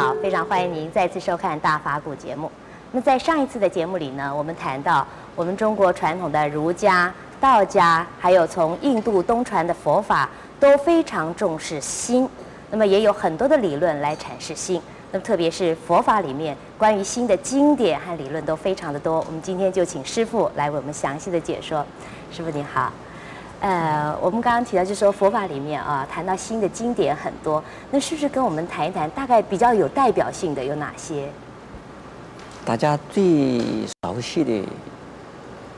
好，非常欢迎您再次收看《大法古》节目。那在上一次的节目里呢，我们谈到我们中国传统的儒家、道家，还有从印度东传的佛法，都非常重视心。那么也有很多的理论来阐释心。那么特别是佛法里面关于心的经典和理论都非常的多。我们今天就请师父来为我们详细的解说。师父您好。呃，我们刚刚提到，就是说佛法里面啊，谈到新的经典很多，那是不是跟我们谈一谈，大概比较有代表性的有哪些？大家最熟悉的，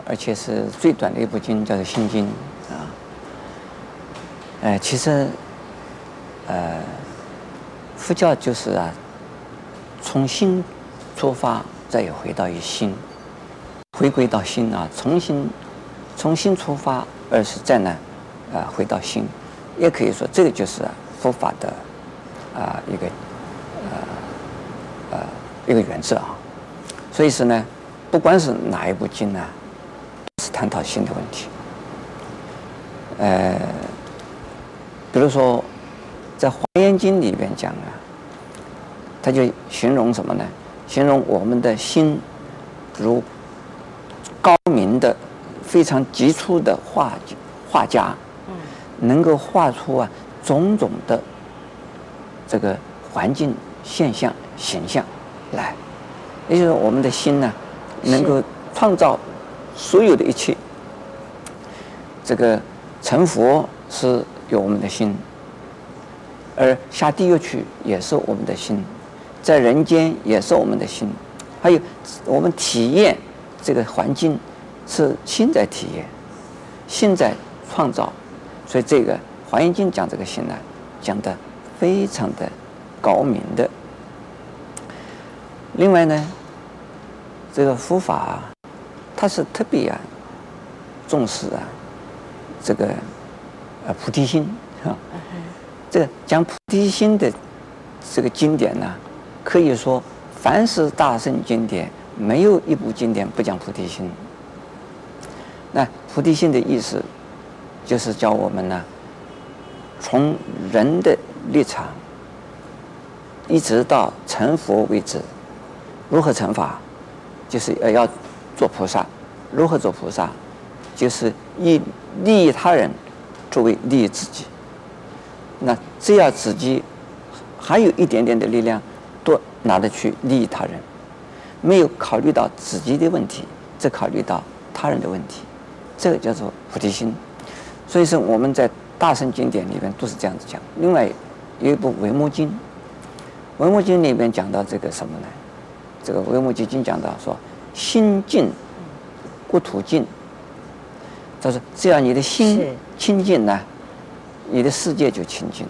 而且是最短的一部经，叫做《心经》啊。呃，其实，呃，佛教就是啊，从心出发，再回到一心，回归到心啊，重新从心出发。而是再呢，啊、呃，回到心，也可以说这个就是佛法的啊、一个呃呃一个原则啊。所以说呢，不管是哪一部经呢，都是探讨心的问题。呃，比如说在《华严经》里边讲啊，他就形容什么呢？形容我们的心如高明的。非常杰出的画画家，能够画出啊种种的这个环境现象形象来，也就是我们的心呢，能够创造所有的一切。这个成佛是有我们的心，而下地狱去也是我们的心，在人间也是我们的心，还有我们体验这个环境。是心在体验，心在创造，所以这个《华严经》讲这个心呢，讲的非常的高明的。另外呢，这个佛法啊，它是特别啊重视啊这个呃菩提心啊。这个讲菩提心的这个经典呢，可以说凡是大乘经典，没有一部经典不讲菩提心。那菩提心的意思，就是教我们呢，从人的立场，一直到成佛为止，如何成法，就是要要做菩萨，如何做菩萨，就是以利益他人作为利益自己。那只要自己还有一点点的力量，都拿得去利益他人，没有考虑到自己的问题，只考虑到他人的问题。这个叫做菩提心，所以说我们在大乘经典里边都是这样子讲。另外有一部《维摩经》，《维摩经》里面讲到这个什么呢？这个《维摩詰经》讲到说，心净，国土净。他说，只要你的心清净呢，你的世界就清净。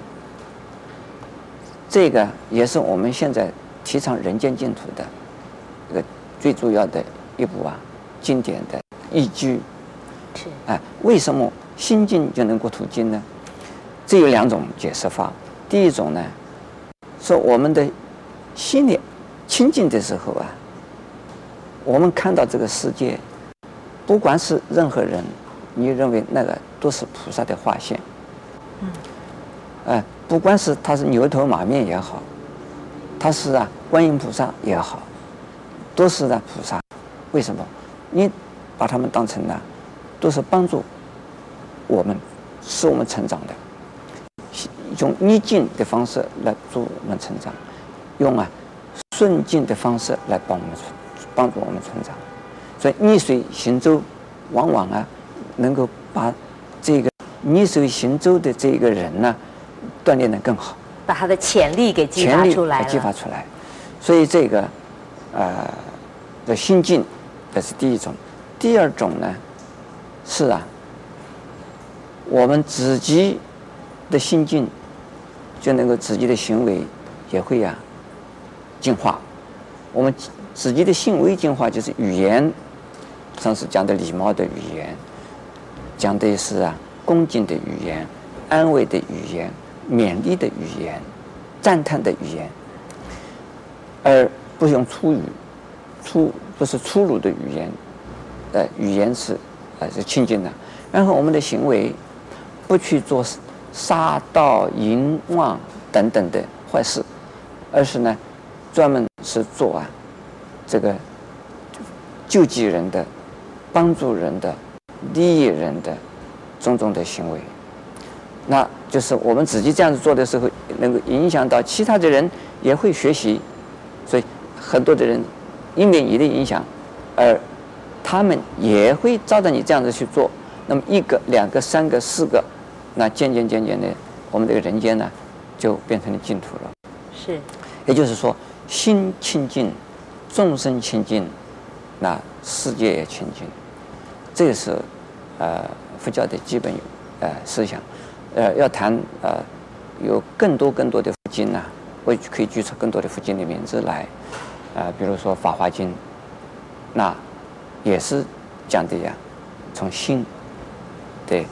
这个也是我们现在提倡人间净土的一个最主要的一部啊经典的依据。哎，为什么心净就能够土净呢？这有两种解释法。第一种呢，说我们的心里清净的时候啊，我们看到这个世界，不管是任何人，你认为那个都是菩萨的化现。嗯。哎，不管是他是牛头马面也好，他是啊观音菩萨也好，都是的菩萨。为什么？你把他们当成了。都是帮助我们，使我们成长的，用逆境的方式来助我们成长，用啊顺境的方式来帮我们帮助我们成长。所以逆水行舟，往往啊能够把这个逆水行舟的这个人呢锻炼得更好，把他的潜力给激发出来，激发出来。所以这个呃的心境，这是第一种。第二种呢？是啊，我们自己的心境，就能够自己的行为也会呀、啊、净化。我们自己的行为进化，就是语言，上次讲的礼貌的语言，讲的是啊恭敬的语言、安慰的语言、勉励的语言、赞叹的语言，而不用粗语，粗不是粗鲁的语言，呃，语言是。是清净的，然后我们的行为不去做杀盗淫妄等等的坏事，而是呢，专门是做啊，这个救济人的、帮助人的、利益人的种种的行为。那就是我们自己这样子做的时候，能够影响到其他的人也会学习，所以很多的人因为你的影响，而他们也会照着你这样子去做。那么一个、两个、三个、四个，那渐渐渐渐的，我们这个人间呢，就变成了净土了。是，也就是说，心清净，众生清净，那世界也清净。这个是呃佛教的基本呃思想。呃，要谈呃有更多更多的佛经呢，我可以举出更多的佛经的名字来，啊、呃，比如说《法华经》，那也是讲的呀，从心的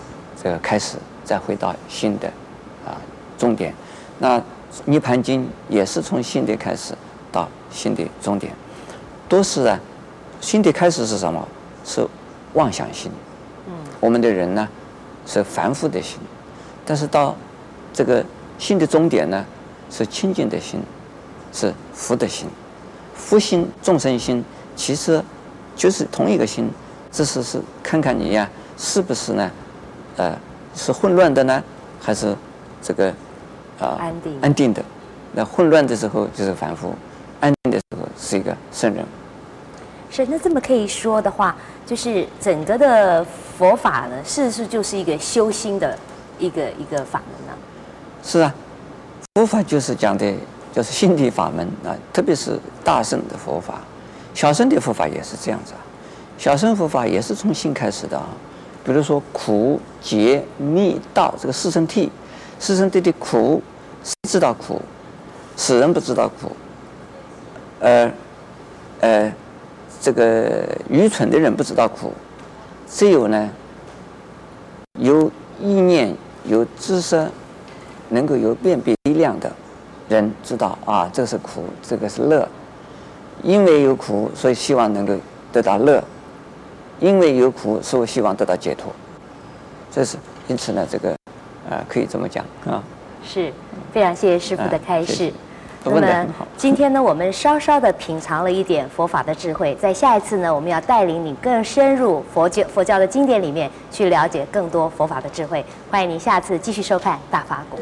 这个开始，再回到心的啊终点。那《涅槃经》也是从心的开始到心的终点，都是啊，心的开始是什么？是妄想心。嗯。我们的人呢，是凡夫的心。但是到这个心的终点呢，是清净的心，是福的心，福心、众生心，其实就是同一个心，只是是看看你呀、啊，是不是呢？呃，是混乱的呢，还是这个啊、呃、安定安定的？那混乱的时候就是凡夫，安定的时候是一个圣人。是，那这么可以说的话，就是整个的佛法呢，是不是就是一个修心的。一个一个法门呢？是啊，佛法就是讲的，就是心地法门啊，特别是大圣的佛法，小乘的佛法也是这样子啊。小乘佛法也是从心开始的啊。比如说苦、集、灭、道这个四圣谛，四圣谛的苦，谁知道苦？死人不知道苦，呃呃，这个愚蠢的人不知道苦，只有呢有意念。有知识，能够有辨别力量的人知道啊，这是苦，这个是乐。因为有苦，所以希望能够得到乐；因为有苦，所以希望得到解脱。这是因此呢，这个呃，可以这么讲啊。是，非常谢谢师傅的开示。啊那么今天呢，我们稍稍的品尝了一点佛法的智慧，在下一次呢，我们要带领你更深入佛教佛教的经典里面去了解更多佛法的智慧。欢迎您下次继续收看《大法鼓》。